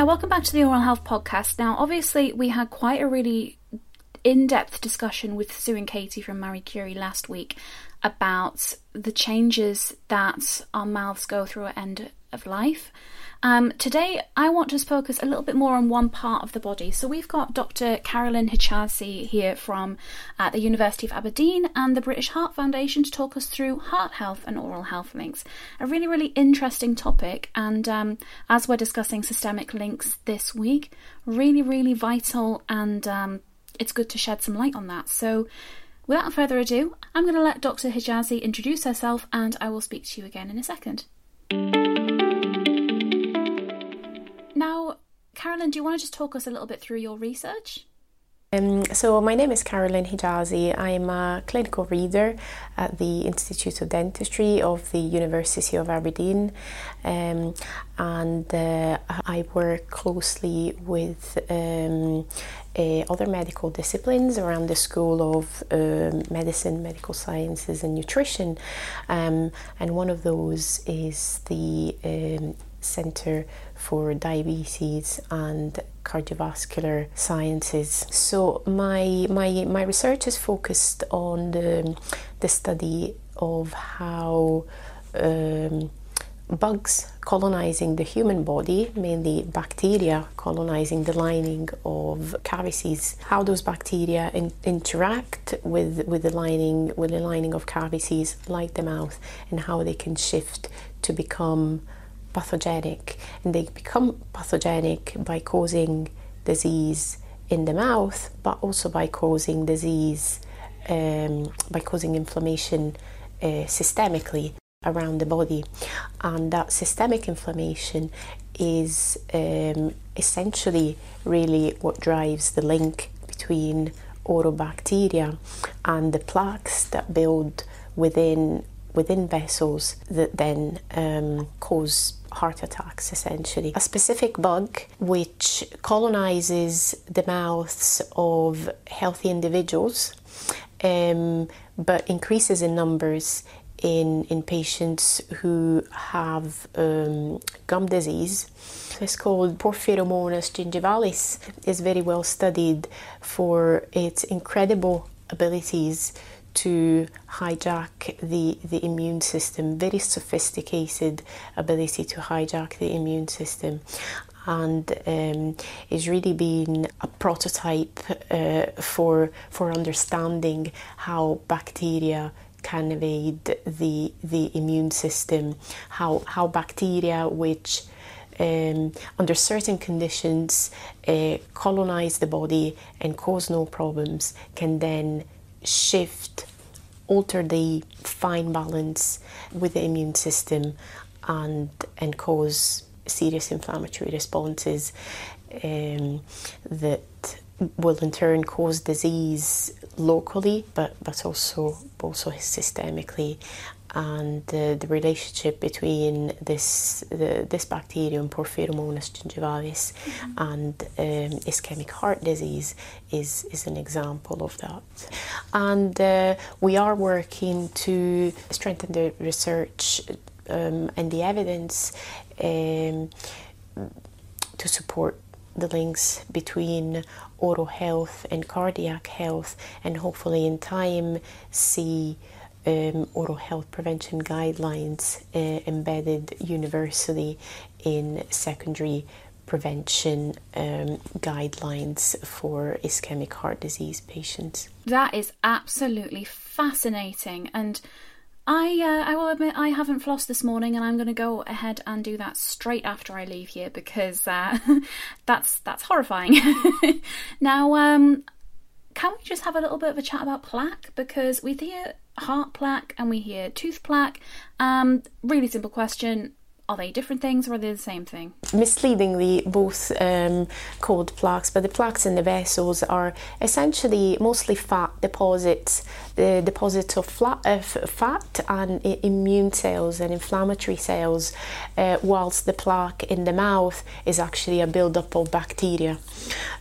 Now, welcome back to the Oral Health Podcast. Now, obviously, we had quite a really in depth discussion with Sue and Katie from Marie Curie last week about the changes that our mouths go through at end of life. Um, today, I want to focus a little bit more on one part of the body. So, we've got Dr. Carolyn Hijazi here from uh, the University of Aberdeen and the British Heart Foundation to talk us through heart health and oral health links. A really, really interesting topic. And um, as we're discussing systemic links this week, really, really vital and um, it's good to shed some light on that. So, without further ado, I'm going to let Dr. Hijazi introduce herself and I will speak to you again in a second. Carolyn, do you want to just talk us a little bit through your research? Um, so my name is Carolyn Hijazi. I'm a clinical reader at the Institute of Dentistry of the University of Aberdeen, um, and uh, I work closely with um, uh, other medical disciplines around the School of um, Medicine, Medical Sciences, and Nutrition, um, and one of those is the um, Centre for Diabetes and Cardiovascular Sciences. So my my my research is focused on the the study of how um, bugs colonizing the human body, mainly bacteria colonizing the lining of cavities, how those bacteria in, interact with, with the lining with the lining of cavities like the mouth and how they can shift to become pathogenic and they become pathogenic by causing disease in the mouth but also by causing disease um, by causing inflammation uh, systemically around the body. And that systemic inflammation is um, essentially really what drives the link between oral bacteria and the plaques that build within within vessels that then um, cause heart attacks essentially. A specific bug which colonizes the mouths of healthy individuals um, but increases in numbers in, in patients who have um, gum disease. It's called Porphyromonas gingivalis. It's very well studied for its incredible abilities to hijack the, the immune system, very sophisticated ability to hijack the immune system. And um, is really been a prototype uh, for for understanding how bacteria can evade the the immune system, how how bacteria which um, under certain conditions uh, colonize the body and cause no problems can then shift, alter the fine balance with the immune system and, and cause serious inflammatory responses um, that will in turn cause disease locally but, but also also systemically and uh, the relationship between this the, this bacterium Porphyromonas gingivalis mm-hmm. and um, ischemic heart disease is is an example of that. And uh, we are working to strengthen the research um, and the evidence um, to support the links between oral health and cardiac health, and hopefully in time see um, oral health prevention guidelines uh, embedded universally in secondary prevention um, guidelines for ischemic heart disease patients. That is absolutely fascinating, and I uh, I will admit I haven't flossed this morning, and I'm going to go ahead and do that straight after I leave here because uh, that's that's horrifying. now, um, can we just have a little bit of a chat about plaque because we hear heart plaque and we hear tooth plaque. Um, really simple question. Are they different things or are they the same thing? Misleadingly, both um, called plaques, but the plaques in the vessels are essentially mostly fat deposits, the deposits of flat, uh, fat and immune cells and inflammatory cells, uh, whilst the plaque in the mouth is actually a buildup of bacteria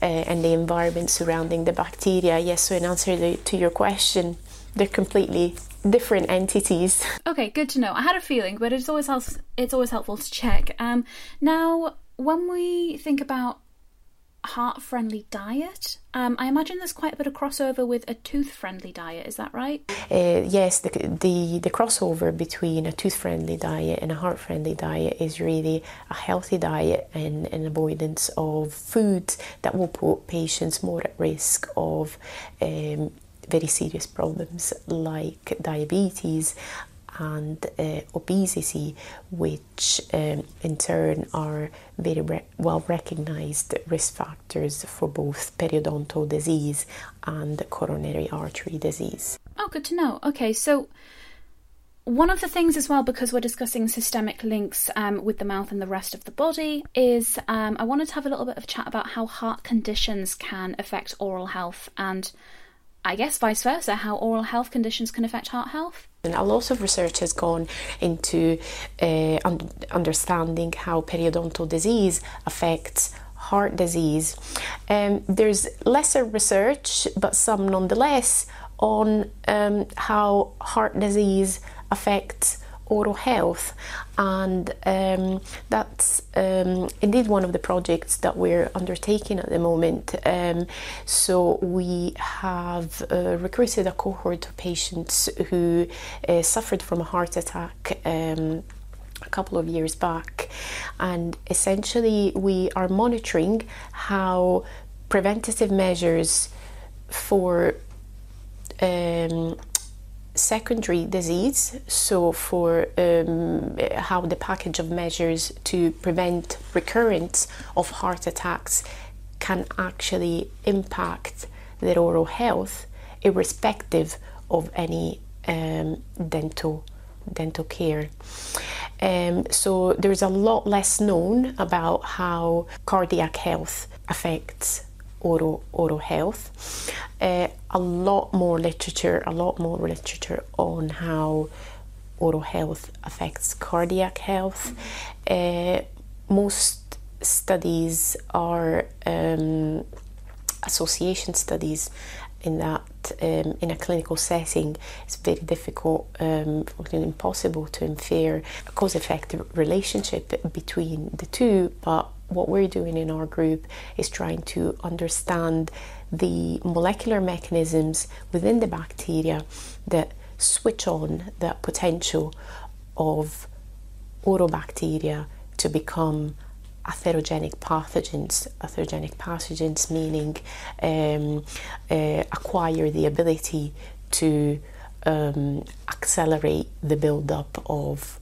uh, and the environment surrounding the bacteria. Yes, so in answer to your question, they're completely different entities. Okay, good to know. I had a feeling, but it's always helps, it's always helpful to check. Um, now, when we think about heart friendly diet, um, I imagine there's quite a bit of crossover with a tooth friendly diet, is that right? Uh, yes, the, the, the crossover between a tooth friendly diet and a heart friendly diet is really a healthy diet and an avoidance of foods that will put patients more at risk of um, very serious problems like diabetes and uh, obesity, which um, in turn are very re- well recognized risk factors for both periodontal disease and coronary artery disease. Oh, good to know. Okay, so one of the things as well, because we're discussing systemic links um, with the mouth and the rest of the body, is um, I wanted to have a little bit of chat about how heart conditions can affect oral health and I guess vice versa, how oral health conditions can affect heart health. And a lot of research has gone into uh, un- understanding how periodontal disease affects heart disease. Um, there's lesser research, but some nonetheless, on um, how heart disease affects oral health, and um, that's um, indeed one of the projects that we're undertaking at the moment. Um, so we have uh, recruited a cohort of patients who uh, suffered from a heart attack. Um, a couple of years back, and essentially, we are monitoring how preventative measures for um, secondary disease, so for um, how the package of measures to prevent recurrence of heart attacks can actually impact their oral health, irrespective of any um, dental dental care. Um, so there's a lot less known about how cardiac health affects oral oral health. Uh, a lot more literature, a lot more literature on how oral health affects cardiac health. Uh, most studies are um, association studies in that um, in a clinical setting it's very difficult um, impossible to infer a cause-effect relationship between the two but what we're doing in our group is trying to understand the molecular mechanisms within the bacteria that switch on that potential of orobacteria to become atherogenic pathogens. Atherogenic pathogens meaning um, uh, acquire the ability to um, accelerate the buildup of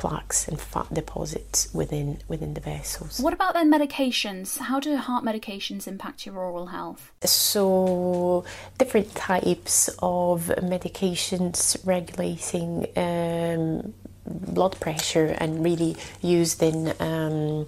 plaques and fat deposits within within the vessels. What about then medications? How do heart medications impact your oral health? So different types of medications regulating um, blood pressure and really used in um,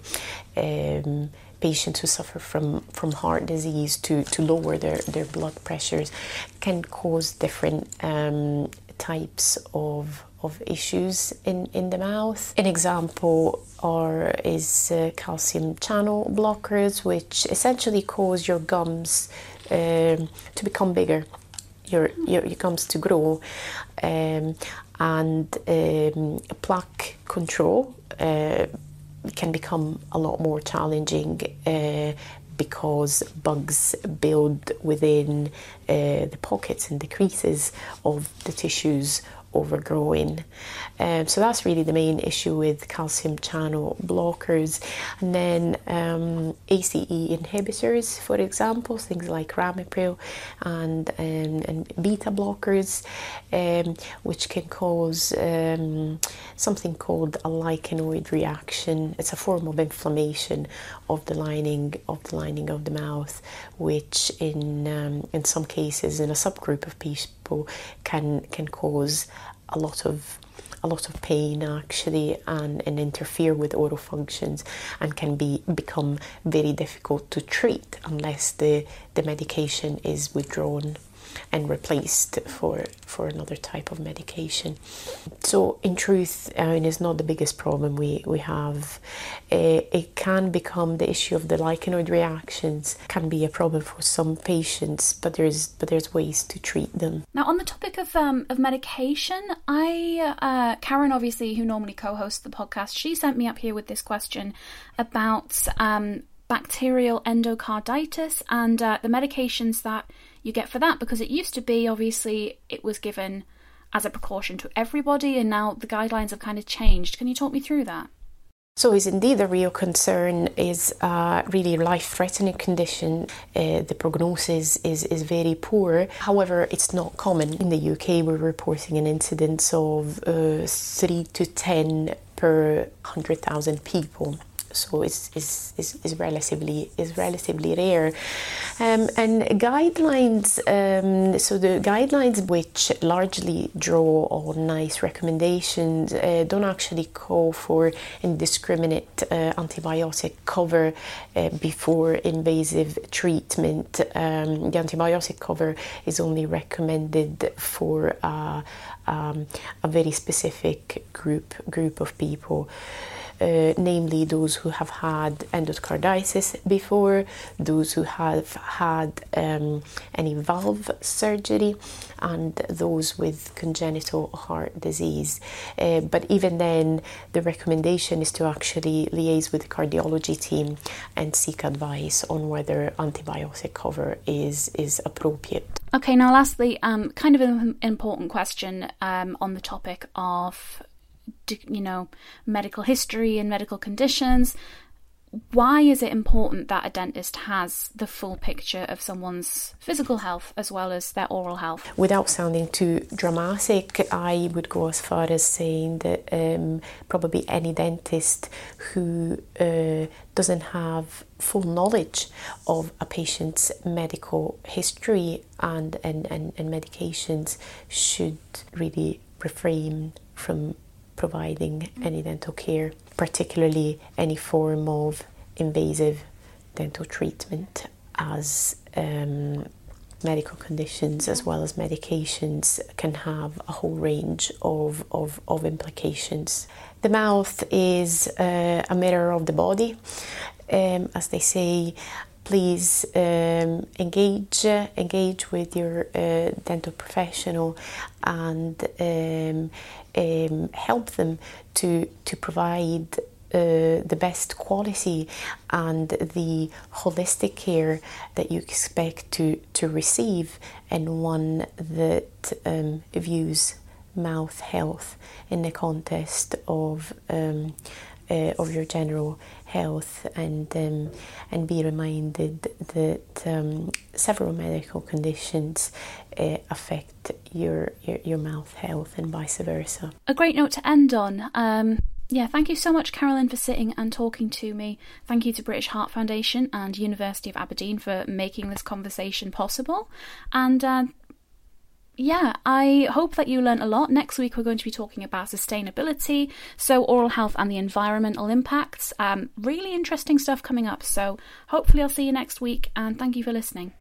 um, patients who suffer from, from heart disease to, to lower their, their blood pressures can cause different um, types of of issues in, in the mouth. An example are is uh, calcium channel blockers, which essentially cause your gums um, to become bigger, your, your, your gums to grow, um, and um, plaque control uh, can become a lot more challenging. Uh, because bugs build within uh, the pockets and the creases of the tissues overgrowing. Um, so that's really the main issue with calcium channel blockers. And then um, ACE inhibitors, for example, things like ramipril and, um, and beta blockers, um, which can cause um, something called a lichenoid reaction. It's a form of inflammation of the lining of the lining of the mouth, which in um, in some cases, in a subgroup of people, can can cause a lot of a lot of pain actually and, and interfere with oral functions and can be become very difficult to treat unless the, the medication is withdrawn. And replaced for for another type of medication. So, in truth, I mean, it's not the biggest problem we we have. Uh, it can become the issue of the lichenoid reactions can be a problem for some patients, but there's but there's ways to treat them. Now, on the topic of um, of medication, I uh, Karen, obviously, who normally co-hosts the podcast, she sent me up here with this question about um, bacterial endocarditis and uh, the medications that you get for that because it used to be obviously it was given as a precaution to everybody and now the guidelines have kind of changed. Can you talk me through that? So, is indeed a real concern. Is a really life-threatening condition. Uh, the prognosis is is very poor. However, it's not common in the UK. We're reporting an incidence of uh, three to ten per hundred thousand people so it's, it's, it's, it's, relatively is relatively rare. Um, and guidelines, um, so the guidelines which largely draw on NICE recommendations uh, don't actually call for indiscriminate uh, antibiotic cover uh, before invasive treatment. Um, the antibiotic cover is only recommended for uh, um, a very specific group group of people uh, namely those who have had endocarditis before, those who have had um, any valve surgery, and those with congenital heart disease. Uh, but even then, the recommendation is to actually liaise with the cardiology team and seek advice on whether antibiotic cover is, is appropriate. Okay, now lastly, um, kind of an important question um, on the topic of you know, medical history and medical conditions. Why is it important that a dentist has the full picture of someone's physical health as well as their oral health? Without sounding too dramatic, I would go as far as saying that um, probably any dentist who uh, doesn't have full knowledge of a patient's medical history and, and, and, and medications should really refrain from providing any dental care, particularly any form of invasive dental treatment as um, medical conditions as well as medications can have a whole range of, of, of implications. The mouth is uh, a mirror of the body, um, as they say. Please um, engage engage with your uh, dental professional and um, um, help them to to provide uh, the best quality and the holistic care that you expect to, to receive, and one that um, views mouth health in the context of um, uh, of your general health and um, and be reminded that um, several medical conditions uh, affect your, your, your mouth health and vice versa. A great note to end on. Um, yeah, thank you so much, Carolyn, for sitting and talking to me. Thank you to British Heart Foundation and University of Aberdeen for making this conversation possible. And uh, yeah, I hope that you learned a lot. Next week, we're going to be talking about sustainability, so oral health and the environmental impacts. Um, really interesting stuff coming up. So, hopefully, I'll see you next week, and thank you for listening.